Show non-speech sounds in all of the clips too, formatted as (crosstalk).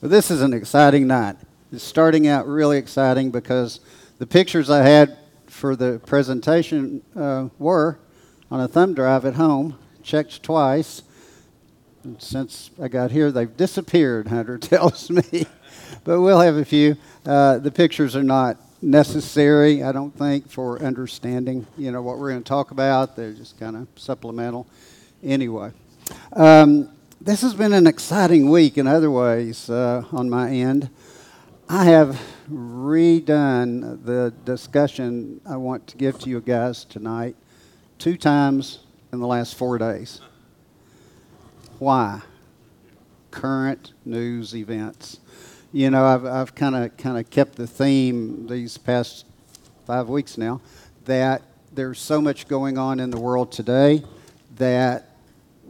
Well, this is an exciting night. It's starting out really exciting because the pictures I had for the presentation uh, were on a thumb drive at home, checked twice. And since I got here, they've disappeared, Hunter (laughs) tells me. but we'll have a few. Uh, the pictures are not necessary, I don't think, for understanding, you know, what we're going to talk about. They're just kind of supplemental. Anyway, um, this has been an exciting week in other ways uh, on my end. I have redone the discussion I want to give to you guys tonight two times in the last four days. Why? Current news events. You know, I've, I've kind of kind of kept the theme these past five weeks now that there's so much going on in the world today that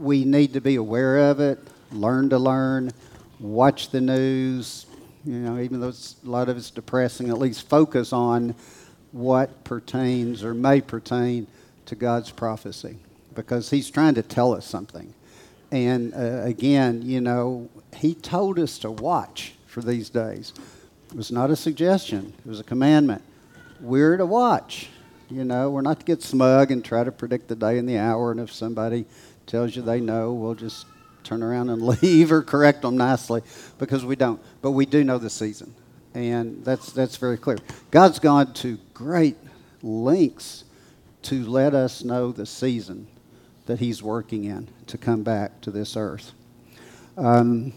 we need to be aware of it, learn to learn, watch the news. You know, even though a lot of it's depressing, at least focus on what pertains or may pertain to God's prophecy because He's trying to tell us something. And uh, again, you know, He told us to watch for these days. It was not a suggestion, it was a commandment. We're to watch. You know, we're not to get smug and try to predict the day and the hour, and if somebody tells you they know, we'll just turn around and (laughs) leave or correct them nicely because we don't. But we do know the season, and that's that's very clear. God's gone to great lengths to let us know the season that He's working in to come back to this earth. Um,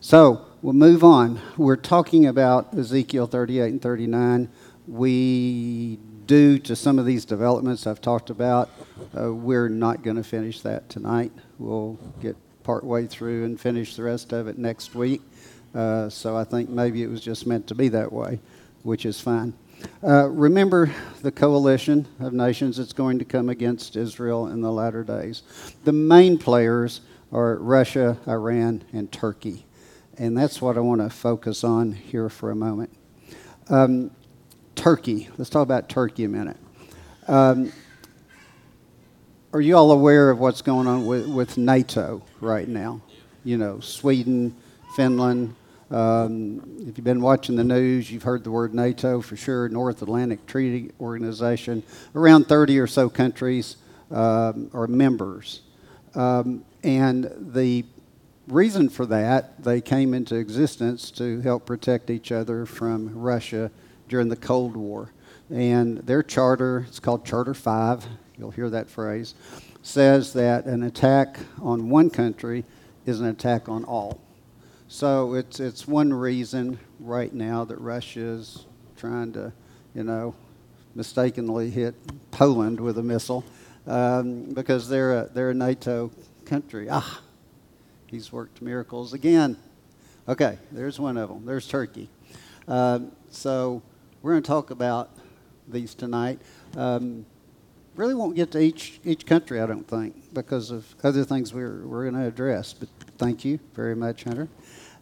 so we'll move on. We're talking about Ezekiel 38 and 39. We due to some of these developments I've talked about, uh, we're not going to finish that tonight. We'll get part way through and finish the rest of it next week. Uh, so I think maybe it was just meant to be that way, which is fine. Uh, remember the coalition of nations that's going to come against Israel in the latter days. The main players are Russia, Iran, and Turkey. And that's what I want to focus on here for a moment. Um, Turkey. Let's talk about Turkey a minute. Um, are you all aware of what's going on with, with NATO right now? You know, Sweden, Finland. Um, if you've been watching the news, you've heard the word NATO for sure, North Atlantic Treaty Organization. Around 30 or so countries um, are members. Um, and the reason for that, they came into existence to help protect each other from Russia during the Cold War. And their charter, it's called Charter 5, you'll hear that phrase, says that an attack on one country is an attack on all. So it's, it's one reason right now that Russia is trying to, you know, mistakenly hit Poland with a missile um, because they're a, they're a NATO country. Ah, he's worked miracles again. Okay, there's one of them. There's Turkey. Uh, so we're going to talk about these tonight. Um, really won't get to each each country, I don't think, because of other things we're we're going to address. But thank you very much, Hunter.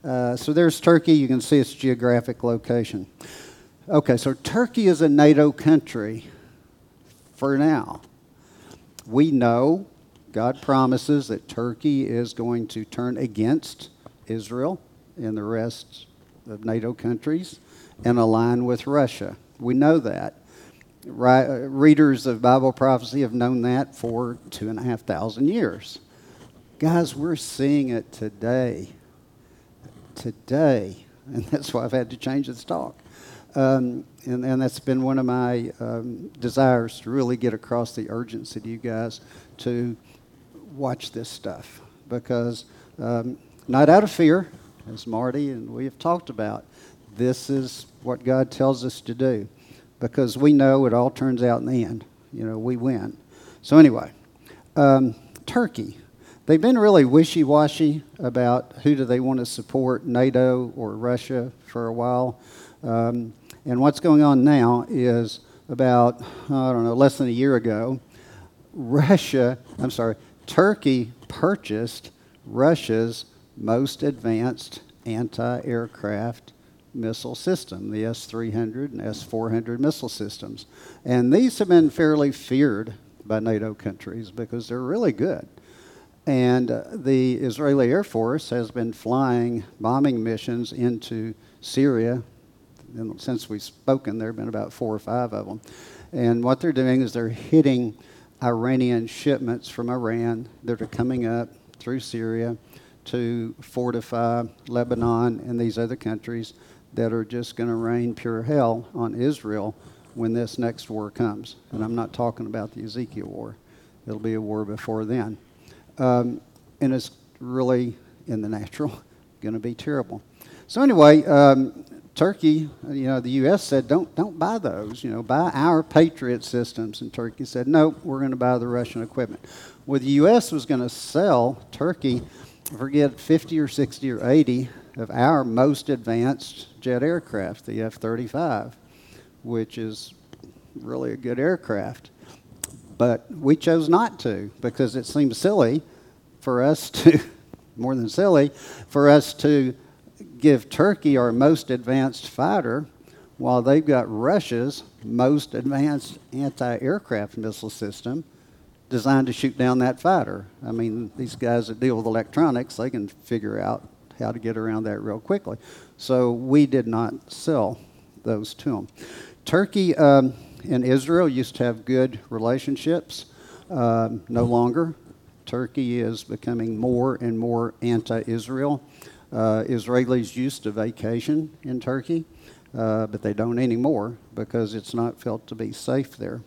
Uh, so there's Turkey. You can see its geographic location. Okay, so Turkey is a NATO country for now. We know God promises that Turkey is going to turn against Israel and the rest of NATO countries and align with Russia. We know that. readers of Bible prophecy have known that for two and a half thousand years. Guys, we're seeing it today. Today. (laughs) And that's why I've had to change this talk. Um, and, and that's been one of my um, desires to really get across the urgency to you guys to watch this stuff. Because um, not out of fear, as Marty and we have talked about, this is what God tells us to do because we know it all turns out in the end. You know, we win. So, anyway, um, Turkey. They've been really wishy washy about who do they want to support, NATO or Russia, for a while. Um, and what's going on now is about, I don't know, less than a year ago, Russia, I'm sorry, Turkey purchased Russia's most advanced anti aircraft missile system, the S 300 and S 400 missile systems. And these have been fairly feared by NATO countries because they're really good. And uh, the Israeli Air Force has been flying bombing missions into Syria. And since we've spoken, there have been about four or five of them. And what they're doing is they're hitting Iranian shipments from Iran that are coming up through Syria to fortify Lebanon and these other countries that are just going to rain pure hell on Israel when this next war comes. And I'm not talking about the Ezekiel war, it'll be a war before then. Um, and it's really, in the natural, (laughs) going to be terrible. So, anyway, um, Turkey, you know, the U.S. said, don't, don't buy those. You know, buy our Patriot systems. And Turkey said, no, we're going to buy the Russian equipment. Well, the U.S. was going to sell Turkey, forget 50 or 60 or 80 of our most advanced jet aircraft, the F 35, which is really a good aircraft. But we chose not to because it seemed silly for us (laughs) to, more than silly, for us to give Turkey our most advanced fighter while they've got Russia's most advanced anti aircraft missile system designed to shoot down that fighter. I mean, these guys that deal with electronics, they can figure out how to get around that real quickly. So we did not sell those to them. Turkey um, and Israel used to have good relationships, um, no longer. Turkey is becoming more and more anti Israel. Uh, Israelis used to vacation in Turkey, uh, but they don't anymore because it's not felt to be safe there.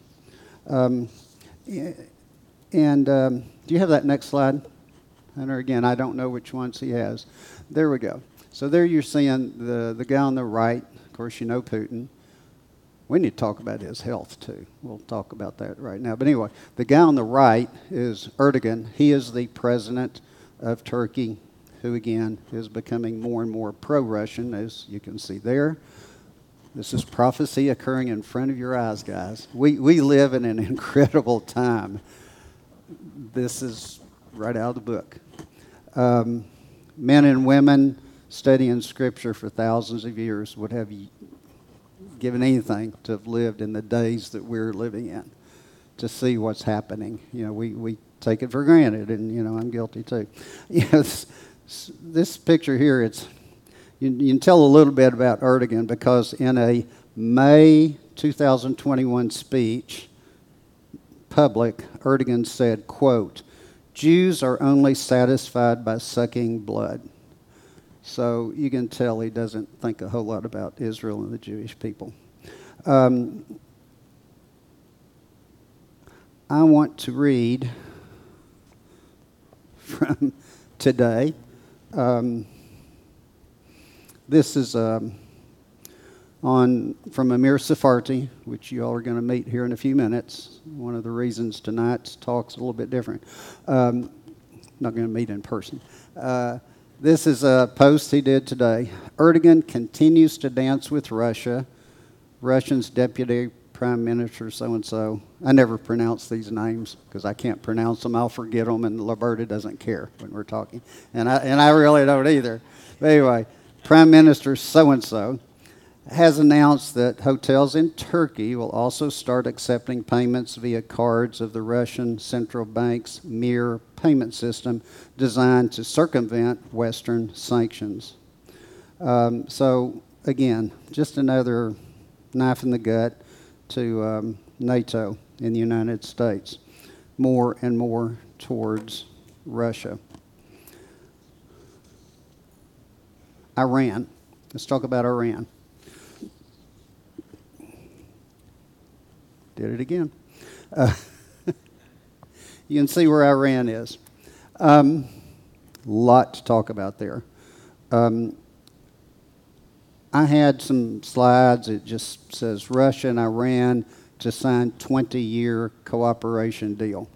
Um, and um, do you have that next slide? Hunter, again, I don't know which ones he has. There we go. So there you're seeing the, the guy on the right. Of course, you know Putin. We need to talk about his health too. We'll talk about that right now. But anyway, the guy on the right is Erdogan. He is the president of Turkey who again is becoming more and more pro Russian, as you can see there. This is prophecy occurring in front of your eyes, guys. We, we live in an (laughs) incredible time. This is right out of the book. Um, men and women studying Scripture for thousands of years would have given anything to have lived in the days that we're living in to see what's happening. You know, we, we take it for granted, and, you know, I'm guilty too. (laughs) You know, this picture here, it's you, you, can tell a little bit about Erdogan because in a May 2021 speech, public, Erdogan said, quote, Jews are only satisfied by sucking blood. So you can tell he doesn't think a whole lot about Israel and the Jewish people. Um, I want to read (laughs) from today. Um, this is um, on from Amir Tsarfati, which you all are going to meet here in a few minutes. One of the reasons tonight's talk's a little bit different. Um, not going to meet in person. Uh, this is a post he did today. Erdogan continues to dance with Russia. Russian's deputy prime minister so and so. I never pronounce these names because I can't pronounce them. I'll forget them, and Roberta doesn't care when we're talking, and I and I really don't either. But anyway, Prime Minister so and so has announced that hotels in Turkey will also start accepting payments via cards of the Russian central bank's Mir payment system designed to circumvent Western sanctions. Um, so, again, just another knife in the gut to um, NATO in the United States, more and more towards Russia. Iran. Let's talk about Iran. Did it again. Uh, (laughs) you can see where Iran is. A um, lot to talk about there. Um, I had some slides. It just says Russia and Iran to sign 20 year cooperation deal.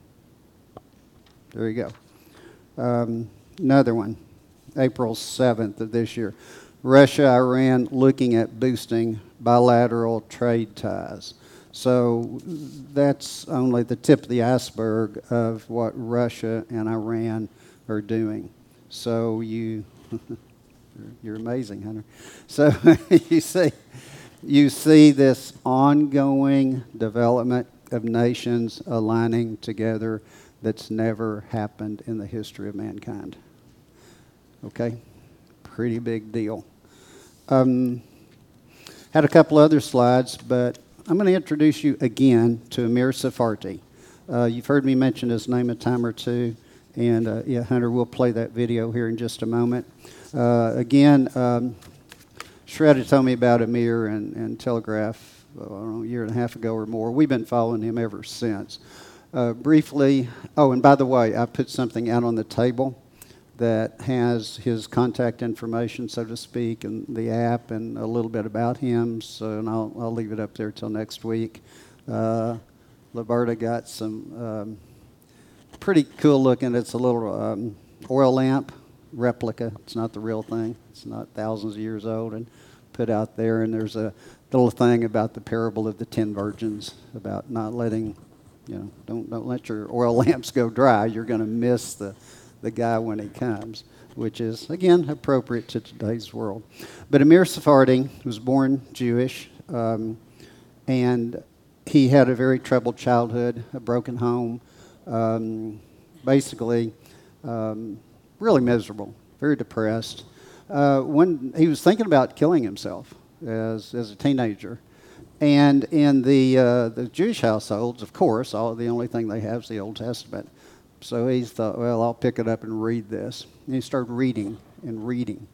There you go. Um, another one, April 7th of this year. Russia, Iran looking at boosting bilateral trade ties. So that's only the tip of the iceberg of what Russia and Iran are doing. So you (laughs) You're amazing, Hunter. So (laughs) you see, you see this ongoing development of nations aligning together. that's never happened in the history of mankind. Okay? Pretty big deal. Um, had a couple other slides, but I'm going to introduce you again to Amir Tsarfati. Uh, you've heard me mention his name a time or two, and uh, yeah, Hunter, we'll play that video here in just a moment. Uh, again, um, Shredder told me about Amir and, and Telegraph know, a year and a half ago or more. We've been following him ever since. Uh, briefly, oh, and by the way, I put something out on the table that has his contact information, so to speak, and the app, and a little bit about him. So, and I'll, I'll leave it up there till next week. Uh, Liberta got some um, pretty cool looking. It's a little um, oil lamp replica. It's not the real thing. It's not thousands of years old, and put out there. And there's a little thing about the parable of the ten virgins about not letting, you know, don't don't let your oil (laughs) lamps go dry. You're going to miss the the guy when he comes, which is, again, appropriate to today's world. But Amir Tsarfati was born Jewish, um, and he had a very troubled childhood, a broken home, um, basically, um, really miserable, very depressed. Uh, when he was thinking about killing himself as, as a teenager, and in the, uh, the Jewish households, of course, all the only thing they have is the Old Testament. So he thought, well, I'll pick it up and read this. And he started reading and reading.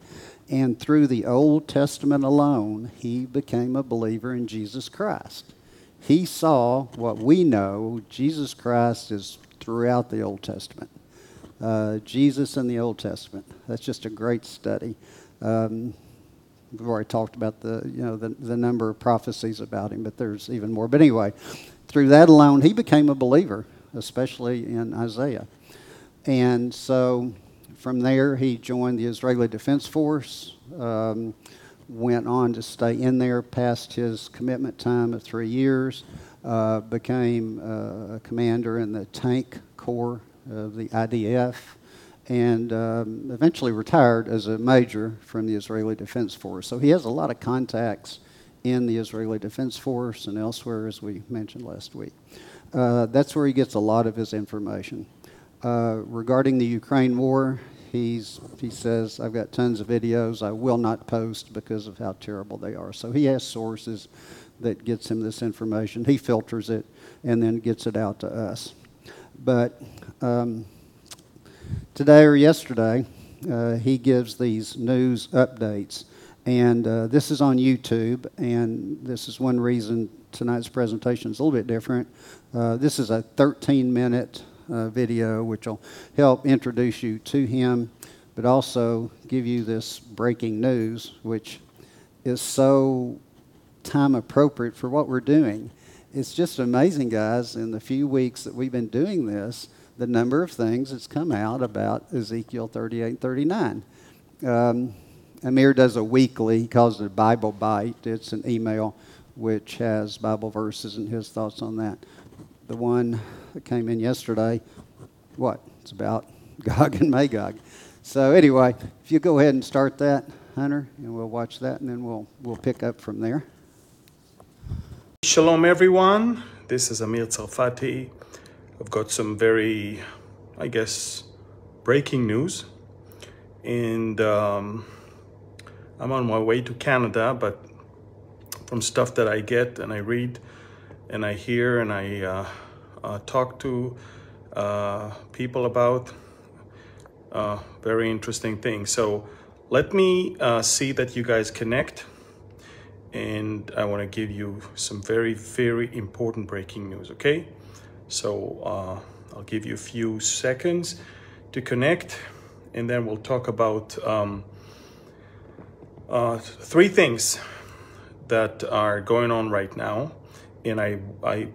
And through the Old Testament alone, he became a believer in Jesus Christ. He saw what we know Jesus Christ is throughout the Old Testament. Uh, Jesus in the Old Testament. That's just a great study. Um, we've already talked about the, you know, the, the number of prophecies about him, but there's even more. But anyway, through that alone, he became a believer especially in Isaiah. And so from there, he joined the Israeli Defense Force, um, went on to stay in there past his commitment time of three years, uh, became uh, a commander in the tank corps of the IDF, and um, eventually retired as a major from the Israeli Defense Force. So he has a lot of contacts in the Israeli Defense Force and elsewhere, as we mentioned last week. Uh, that's where he gets a lot of his information. Uh, regarding the Ukraine war, he's, he says, I've got tons of videos I will not post because of how terrible they are. So he has sources that gets him this information. He filters it and then gets it out to us. But um, today or yesterday, uh, he gives these news updates. And uh, this is on YouTube, and this is one reason tonight's presentation is a little bit different. Uh, this is a 13 minute uh, video which will help introduce you to him, but also give you this breaking news, which is so time appropriate for what we're doing. It's just amazing, guys, in the few weeks that we've been doing this, the number of things that's come out about Ezekiel 38 39. Um, Amir does a weekly, he calls it a Bible Bite. It's an email which has Bible verses and his thoughts on that. The one that came in yesterday, what? It's about (laughs) Gog and Magog. So anyway, if you go ahead and start that, Hunter, and we'll watch that, and then we'll we'll pick up from there. Shalom, everyone. This is Amir Tsarfati. I've got some very, I guess, breaking news, and um, I'm on my way to Canada, but from stuff that I get and I read and I hear and I uh, uh, talk to uh, people about. Uh, very interesting things. So let me uh, see that you guys connect and I want to give you some very, very important breaking news, okay? So uh, I'll give you a few seconds to connect and then we'll talk about um, three things that are going on right now, and I I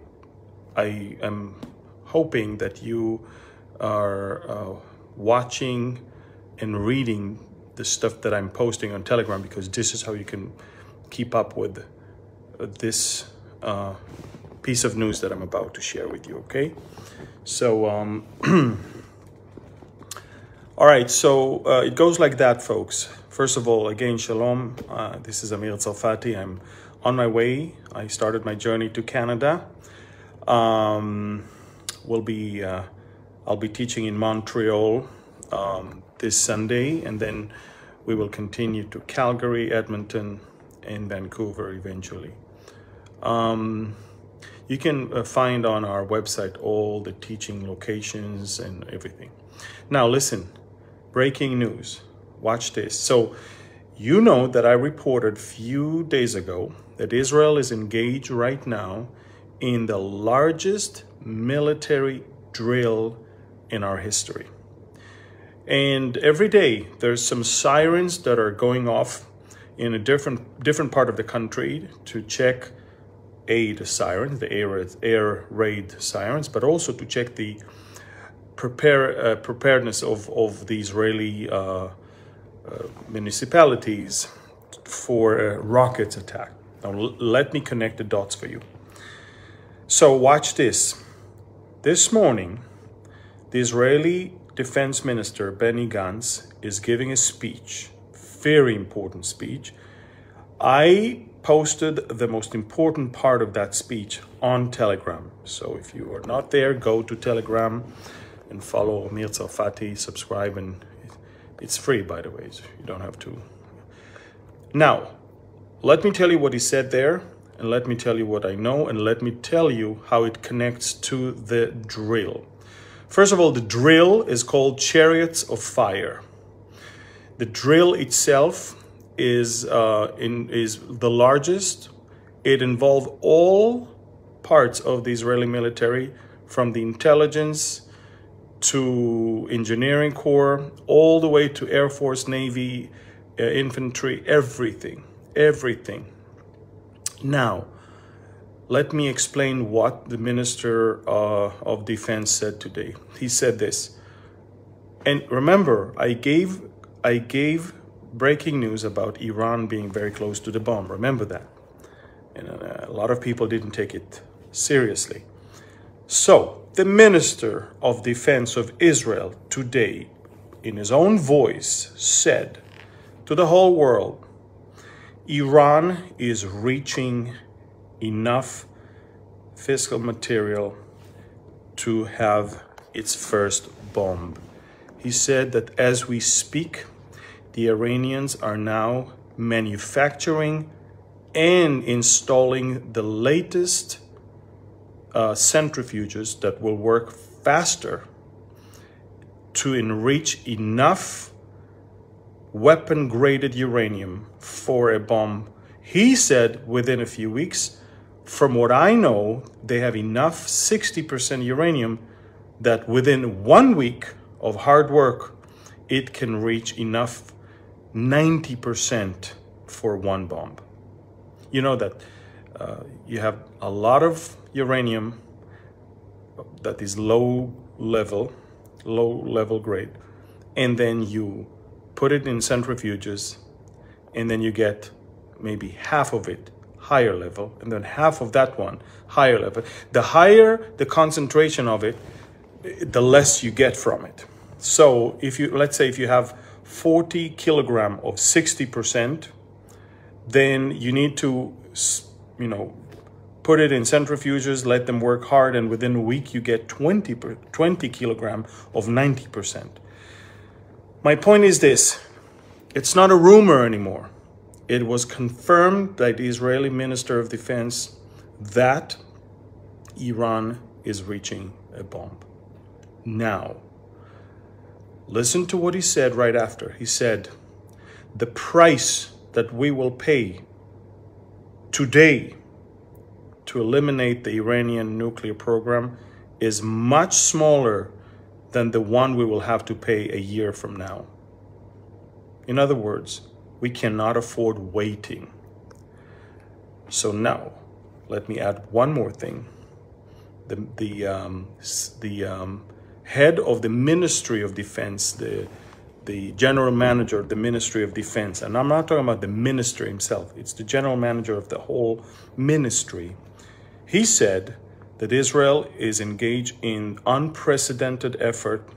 I am hoping that you are uh, watching and reading the stuff that I'm posting on Telegram because this is how you can keep up with this uh, piece of news that I'm about to share with you. Okay, so. Um, (clears throat) all right, so uh, it goes like that, folks. First of all, again, shalom. Uh, this is Amir Tsarfati. I'm on my way. I started my journey to Canada. Um, will be uh, I'll be teaching in Montreal um, this Sunday, and then we will continue to Calgary, Edmonton, and Vancouver eventually. Um, you can uh, find on our website all the teaching locations and everything. Now, listen breaking news. Watch this. So, you know that I reported few days ago that Israel is engaged right now in the largest military drill in our history. And every day there's some sirens that are going off in a different different part of the country to check aid sirens, the air, air raid sirens, but also to check the prepare, uh, preparedness of, of the Israeli uh, municipalities for a rocket attack. Now, let me connect the dots for you. So, watch this. This morning, the Israeli Defense Minister Benny Gantz is giving a speech, very important speech. I posted the most important part of that speech on Telegram. So if you are not there, go to Telegram and follow Amir Tsarfati, subscribe, and it's free, by the way, so you don't have to. Now, let me tell you what he said there, and let me tell you what I know, and let me tell you how it connects to the drill. First of all, the drill is called Chariots of Fire. The drill itself is uh, in is the largest. It involved all parts of the Israeli military, from the intelligence to engineering corps, all the way to Air Force, Navy, uh, infantry, everything, everything. Now, let me explain what the Minister uh, of Defense said today. He said this, and remember, I gave I gave breaking news about Iran being very close to the bomb. Remember that. And uh, a lot of people didn't take it seriously. So, the Minister of Defense of Israel today, in his own voice, said to the whole world Iran is reaching enough fissile material to have its first bomb. He said that as we speak, the Iranians are now manufacturing and installing the latest uh, centrifuges that will work faster to enrich enough weapon graded uranium for a bomb. He said within a few weeks. From what I know, they have enough 60% uranium that within one week of hard work, it can reach enough 90% for one bomb. You know that uh, you have a lot of uranium that is low level, low level grade, and then you put it in centrifuges, and then you get maybe half of it higher level, and then half of that one higher level. The higher the concentration of it, the less you get from it. So if you let's say if you have 40 kilogram of 60%, then you need to, you know, put it in centrifuges, let them work hard, and within a week you get 20, 20 kilogram of 90%. My point is this it's not a rumor anymore. It was confirmed by the Israeli Minister of Defense that Iran is reaching a bomb. Now, Listen to what he said right after. He said, The price that we will pay today to eliminate the Iranian nuclear program is much smaller than the one we will have to pay a year from now. In other words, we cannot afford waiting. So now, let me add one more thing. The, the, um, the um, head of the Ministry of Defense, the the general manager of the Ministry of Defense, and I'm not talking about the minister himself, it's the general manager of the whole ministry. He said that Israel is engaged in unprecedented effort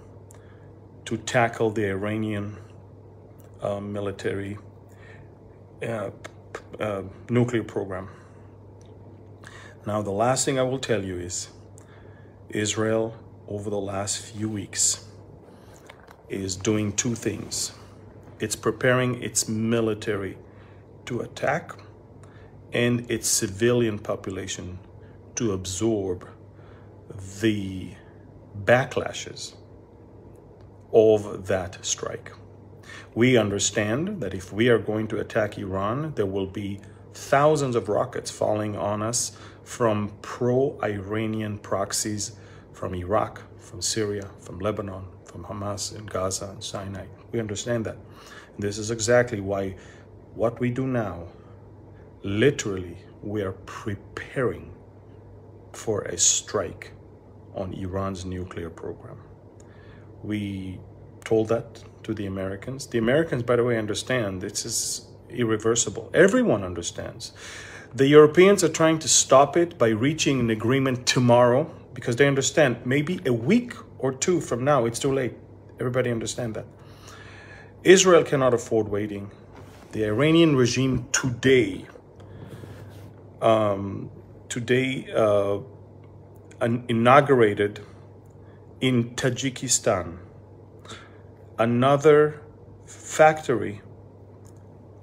to tackle the Iranian uh, military uh, uh, nuclear program. Now, the last thing I will tell you is Israel over the last few weeks is doing two things it's preparing its military to attack and its civilian population to absorb the backlashes of that strike. We understand that if we are going to attack Iran, there will be thousands of rockets falling on us from pro Iranian proxies from Iraq, from Syria, from Lebanon, from Hamas in Gaza and Sinai. We understand that. This is exactly why what we do now, literally, we are preparing for a strike on Iran's nuclear program. We told that to the Americans. The Americans, by the way, understand this is irreversible. Everyone understands. The Europeans are trying to stop it by reaching an agreement tomorrow because they understand maybe a week or two from now it's too late. Everybody understand that. Israel cannot afford waiting. The Iranian regime today, um, today uh, inaugurated in Tajikistan another factory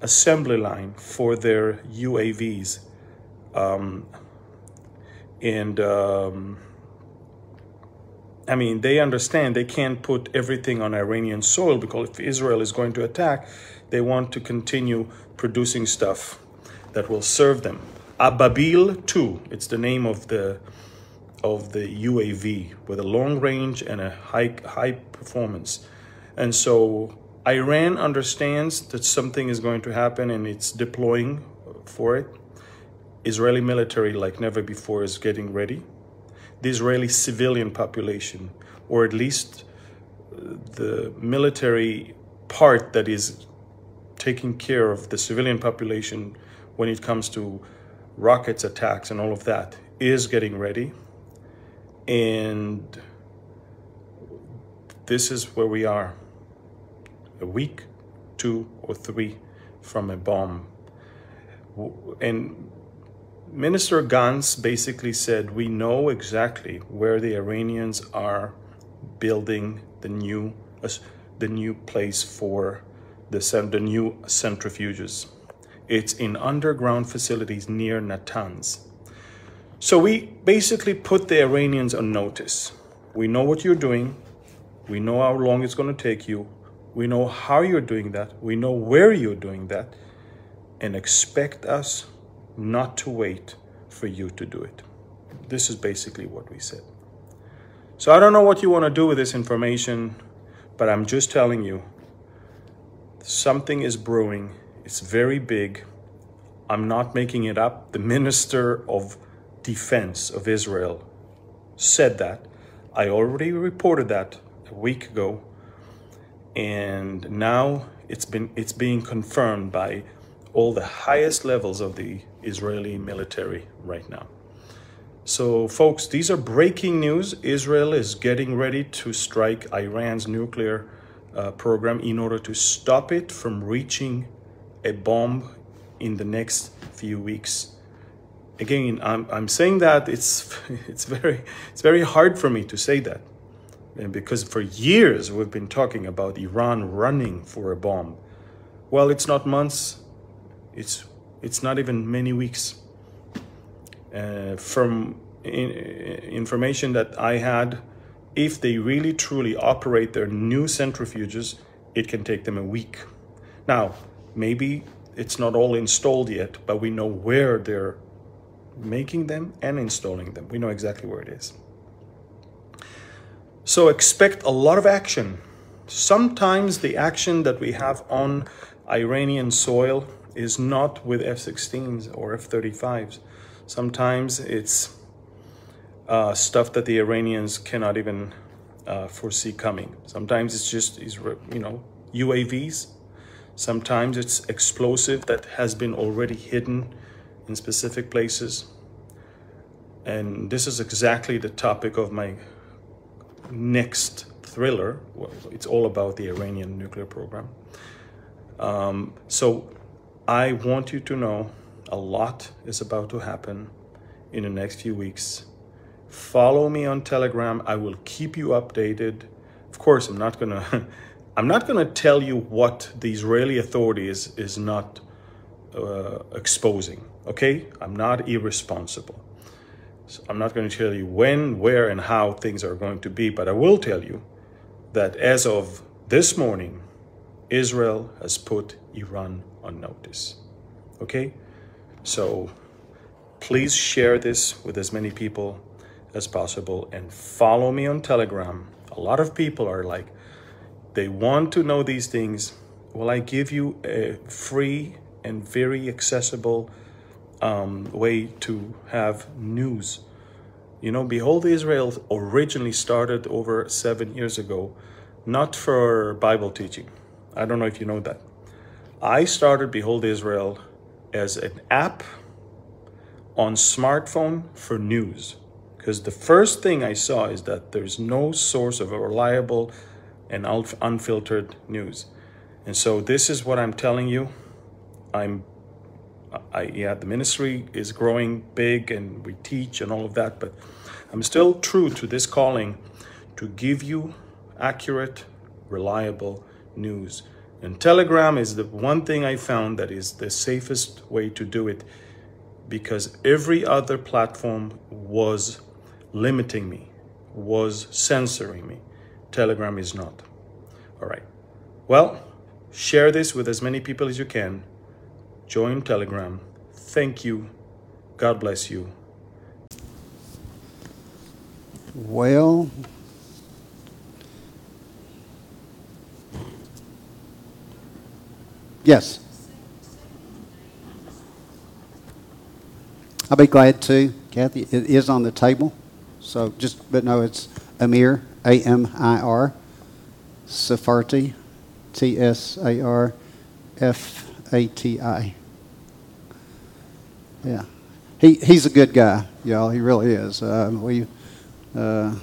assembly line for their UAVs. Um, and um, I mean, they understand they can't put everything on Iranian soil because if Israel is going to attack, they want to continue producing stuff that will serve them. Ababil 2, it's the name of the of the UAV with a long range and a high high performance. And so Iran understands that something is going to happen and it's deploying for it. Israeli military, like never before, is getting ready. The Israeli civilian population, or at least uh, the military part that is taking care of the civilian population when it comes to rockets attacks and all of that, is getting ready. And this is where we are a week, two, or three from a bomb. And Minister Gantz basically said, We know exactly where the Iranians are building the new, uh, the new place for the, the new centrifuges. It's in underground facilities near Natanz. So we basically put the Iranians on notice. We know what you're doing. We know how long it's going to take you. We know how you're doing that. We know where you're doing that. And expect us not to wait for you to do it. This is basically what we said. So I don't know what you want to do with this information, but I'm just telling you something is brewing. It's very big. I'm not making it up. The minister of defense of Israel said that. I already reported that a week ago and now it's been it's being confirmed by all the highest levels of the Israeli military right now. So folks, these are breaking news. Israel is getting ready to strike Iran's nuclear uh, program in order to stop it from reaching a bomb in the next few weeks. Again, I'm, I'm saying that it's (laughs) it's very it's very hard for me to say that and because for years we've been talking about Iran running for a bomb. Well, it's not months, it's, it's not even many weeks. Uh, from in, information that I had, if they really truly operate their new centrifuges, it can take them a week. Now, maybe it's not all installed yet, but we know where they're making them and installing them. We know exactly where it is. So expect a lot of action. Sometimes the action that we have on Iranian soil is not with F 16s or F 35s. Sometimes it's uh, stuff that the Iranians cannot even uh, foresee coming. Sometimes it's just, you know, UAVs. Sometimes it's explosive that has been already hidden in specific places. And this is exactly the topic of my next thriller. It's all about the Iranian nuclear program. Um, so I want you to know a lot is about to happen in the next few weeks. Follow me on Telegram. I will keep you updated. Of course, I'm not gonna (laughs) I'm not gonna tell you what the Israeli authorities is not uh, exposing. Okay, I'm not irresponsible. So I'm not going to tell you when, where, and how things are going to be, but I will tell you that as of this morning, Israel has put Iran on notice. Okay? So please share this with as many people as possible and follow me on Telegram. A lot of people are like, they want to know these things. Well, I give you a free and very accessible um, way to have news. You know, Behold Israel originally started over seven years ago, not for Bible teaching. I don't know if you know that. I started Behold Israel as an app on smartphone for news. Because the first thing I saw is that there's no source of a reliable and unfiltered news. And so this is what I'm telling you. I'm I, yeah, the ministry is growing big and we teach and all of that, but I'm still true to this calling to give you accurate, reliable news. And Telegram is the one thing I found that is the safest way to do it because every other platform was limiting me, was censoring me. Telegram is not. All right. Well, share this with as many people as you can join Telegram. Thank you. God bless you. Well, yes. I'll be glad to, Kathy. It is on the table. So just, but no, it's Amir, A M I R, Tsarfati, T S A R F A T I. Yeah. He, he's a good guy, y'all. He really is. Uh, we, uh,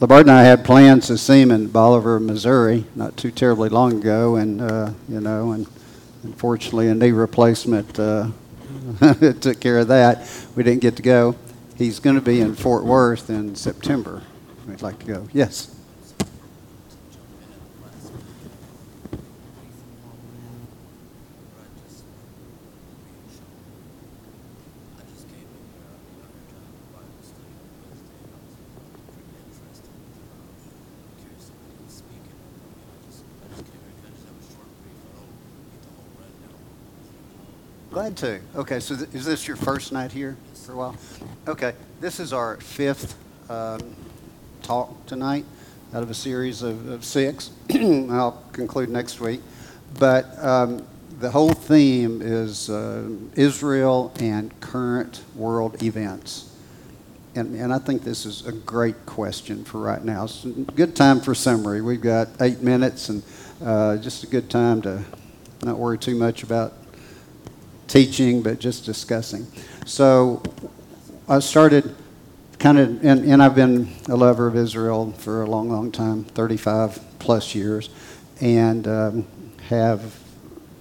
and I had plans to see him in Bolivar, Missouri, not too terribly long ago, and uh, you know, and unfortunately, a knee replacement uh, (laughs) took care of that. We didn't get to go. He's going to be in Fort Worth in September. We'd like to go. Yes. Glad to. Okay, so th- is this your first night here for a while? Okay, this is our fifth um, talk tonight out of a series of, of six. (clears throat) I'll conclude next week. But um, the whole theme is uh, Israel and current world events. And, and I think this is a great question for right now. It's a good time for summary. We've got eight minutes and uh, just a good time to not worry too much about teaching, but just discussing. So I started kind of, and, and I've been a lover of Israel for a long, long time 35 plus years, and um, have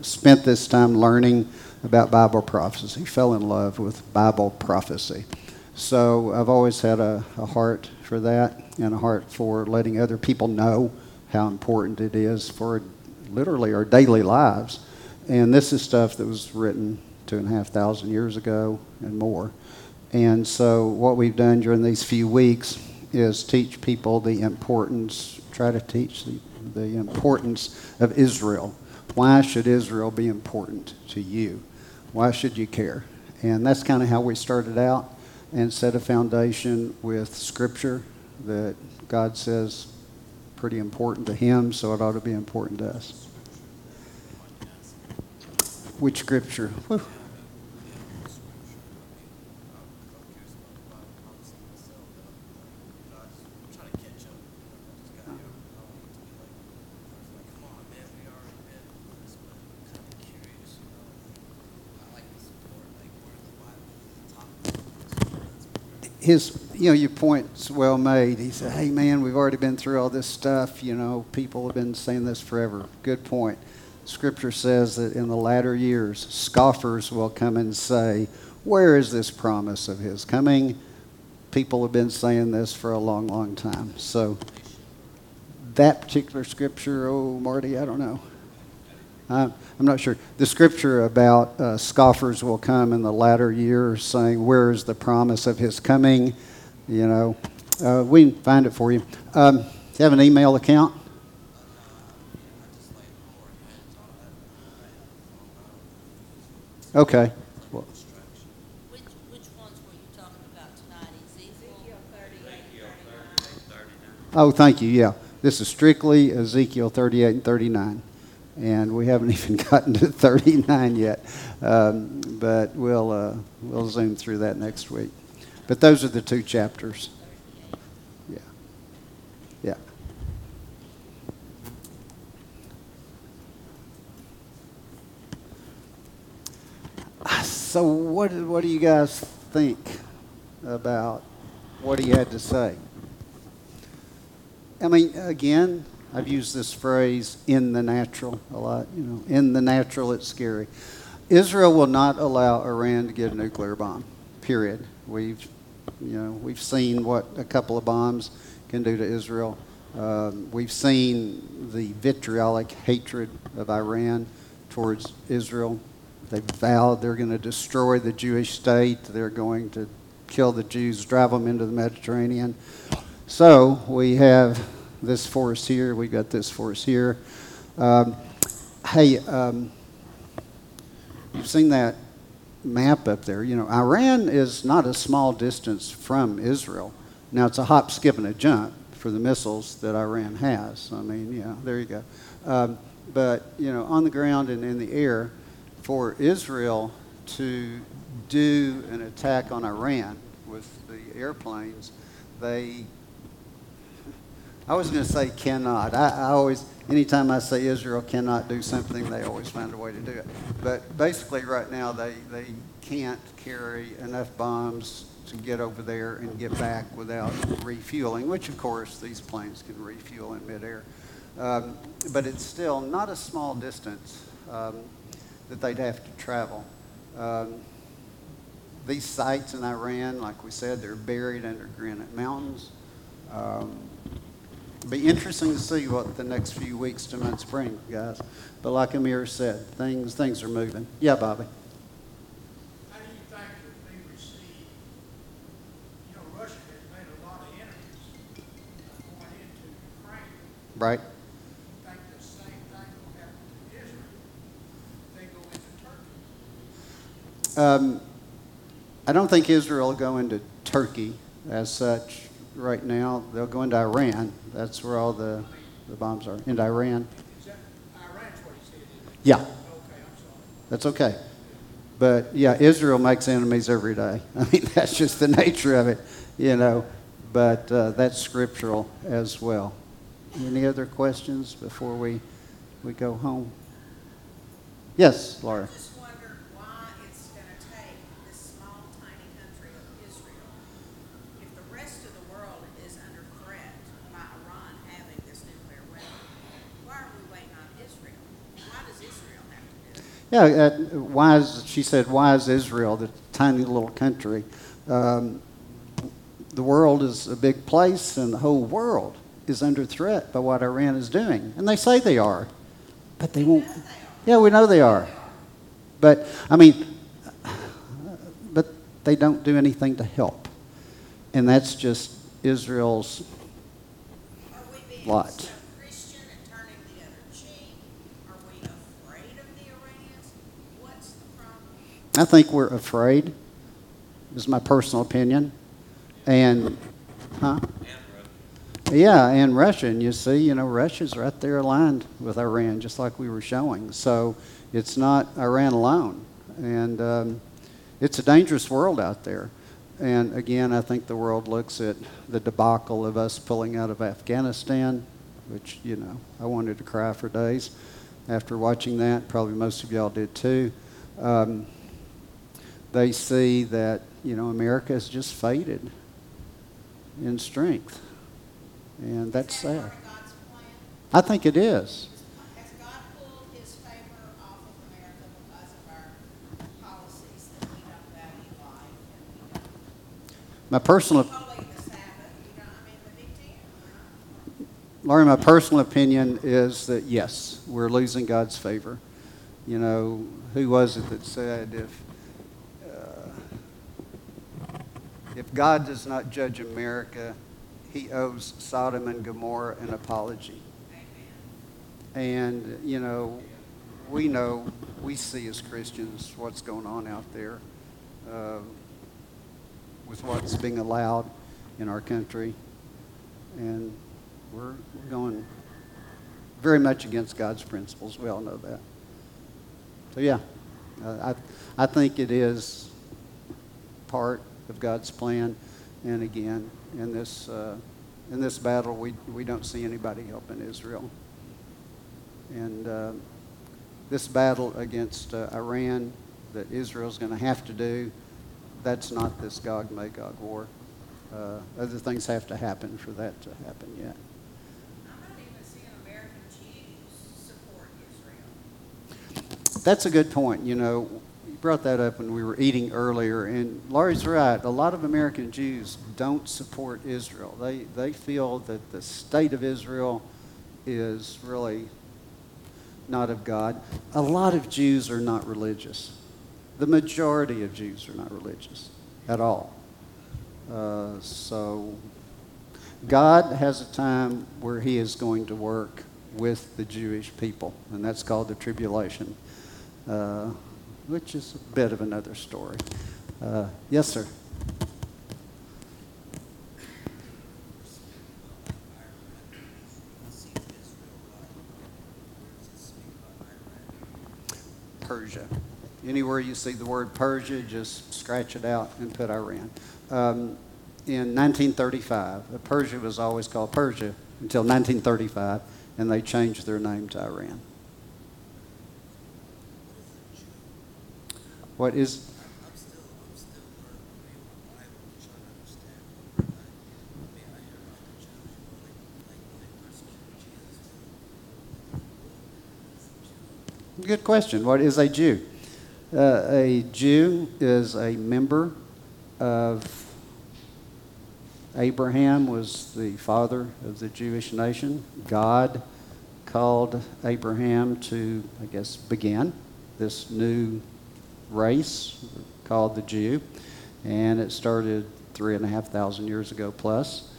spent this time learning about Bible prophecy, fell in love with Bible prophecy. So I've always had a, a heart for that and a heart for letting other people know how important it is for literally our daily lives and this is stuff that was written two and a half thousand years ago and more. And so, what we've done during these few weeks is teach people the importance, try to teach the, the importance of Israel. Why should Israel be important to you? Why should you care? And that's kind of how we started out and set a foundation with Scripture that God says pretty important to Him, so it ought to be important to us. Which scripture? Whew. his, you know, your point's well made. He said, hey, man, we've already been through all this stuff. You know, people have been saying this forever. Good point. Scripture says that in the latter years, scoffers will come and say, where is this promise of his coming? People have been saying this for a long, long time. So that particular scripture, oh, Marty, I don't know. I'm not sure. The scripture about uh, scoffers will come in the latter years, saying, Where is the promise of his coming? You know, uh, we can find it for you. Um, do you have an email account? Okay. Well, Which, which ones were you talking about tonight? Ezekiel? Oh, thank you. Yeah. This is strictly Ezekiel 38 and 39. And we haven't (laughs) even gotten to 39 yet. Um, but we'll, uh, we'll zoom through that next week. But those are the two chapters. So, what, what do you guys think about what he had to say? I mean, again, I've used this phrase "in the natural" a lot. You know, in the natural, it's scary. Israel will not allow Iran to get a nuclear bomb. Period. We've, you know, we've seen what a couple of bombs can do to Israel. Um, we've seen the vitriolic hatred of Iran towards Israel. They've vowed they're going to destroy the Jewish state. They're going to kill the Jews, drive them into the Mediterranean. So we have this force here. We've got this force here. Um, hey, um, you've seen that map up there. You know, Iran is not a small distance from Israel. Now, it's a hop, skip, and a jump for the missiles that Iran has. I mean, yeah, there you go. Um, but, you know, on the ground and in the air, for Israel to do an attack on Iran with the airplanes, they I was going to say cannot. I, I, always, anytime I say Israel cannot do something, they always find a way to do it. But basically, right now, they, they can't carry enough bombs to get over there and get back without refueling, which, of course, these planes can refuel in midair. Um, but it's still not a small distance um, that they'd have to travel. Um, these sites in Iran, like we said, they're buried under granite mountains. Um, be interesting to see what the next few weeks to months bring, guys. But like Amir said, things things are moving. Yeah, Bobby. How do you think that they receive, you know, Russia has made a lot of enemies going into Ukraine. Right. Do you think the same thing will happen to Israel? if They go into Turkey. Um, I don't think Israel will go into Turkey as such right now. They'll go into Iran. That's where all the, the bombs are. Into Iran. Is that, Iran's what he said, it? Yeah, Okay, that's okay. But yeah, Israel makes enemies every day. (laughs) I mean, that's just the nature of it, you know. But uh, that's scriptural as well. Any other questions before we, we go home? Yes, Laura. I just wonder why it's gonna take this small, tiny country of Israel, if the rest of the world is under threat by Iran having this nuclear weapon, why are we waiting on Israel? Why does Israel have to do it? Yeah, uh, why is, she said, why is Israel, the tiny little country? Um, the world is a big place, and the whole world is under threat by what Iran is doing. And they say they are, but they won't. Yeah, we know they are. But, I mean, but they don't do anything to help. And that's just Israel's Lot. so Christian and turning the other cheek? Are we afraid of the Iranians? What's the problem? I think we're afraid, is my personal opinion. And, huh? Yeah, and Russian, you see, you know, Russia's right there aligned with Iran, just like we were showing. So it's not Iran alone. And um, it's a dangerous world out there. And again, I think the world looks at the debacle of us pulling out of Afghanistan, which, you know, I wanted to cry for days after watching that. Probably most of y'all did too. Um, they see that, you know, America has just faded in strength. And that's that sad. part of God's plan? I think it is. Has God pulled his favor off of America because of our policies that we don't value my personal, Holy the Sabbath, you know, I mean, the Big Ten. Laurie, my personal opinion is that yes, we're losing God's favor. You know, who was it that said if uh, if God does not judge America, He owes Sodom and Gomorrah an apology. And you know, we know, we see as Christians what's going on out there uh, with what's being allowed in our country, and we're we're going very much against God's principles. We all know that. So yeah, uh, I I think it is part of God's plan, and again, in this uh, in this battle, we we don't see anybody helping Israel, and uh, this battle against uh, Iran that Israel's going to have to do, that's not this Gog Magog war. Uh, other things have to happen for that to happen yet. That's a good point. You know, brought that up when we were eating earlier, and Laurie's right. A lot of American Jews don't support Israel. They they feel that the state of Israel is really not of God. A lot of Jews are not religious. The majority of Jews are not religious at all. Uh, so God has a time where He is going to work with the Jewish people, and that's called the tribulation, uh, which is a bit of another story. Uh, yes, sir. Persia. Anywhere you see the word Persia, just scratch it out and put Iran. Um, in 1935, uh, Persia was always called Persia until 1935, and they changed their name to Iran. What is I'm still, I'm still learning to read my Bible and trying to understand what we're like. I mean, I hear about the Jews, you know, like, like when they persecuted Jesus too. Good question. What is a Jew? Uh, a Jew is a member of Abraham was the father of the Jewish nation. God called Abraham to, I guess, begin this new race called the Jew, and it started three and a half thousand years ago plus,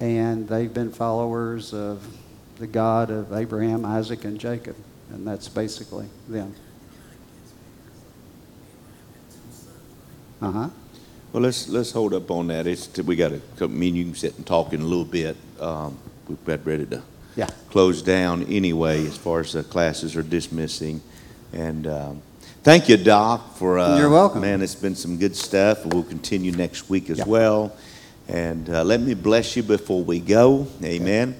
and they've been followers of the God of Abraham, Isaac, and Jacob, and that's basically them. Uh huh. Well, let's let's hold up on that. It's we got to. Me and you can sit and talk in a little bit. Um, we've got ready to Yeah. close down anyway, as far as the classes are dismissing. And um, thank you, Doc, for uh, You're welcome. Man, it's been some good stuff. We'll continue next week as Yeah. well. And uh, let me bless you before we go. Amen.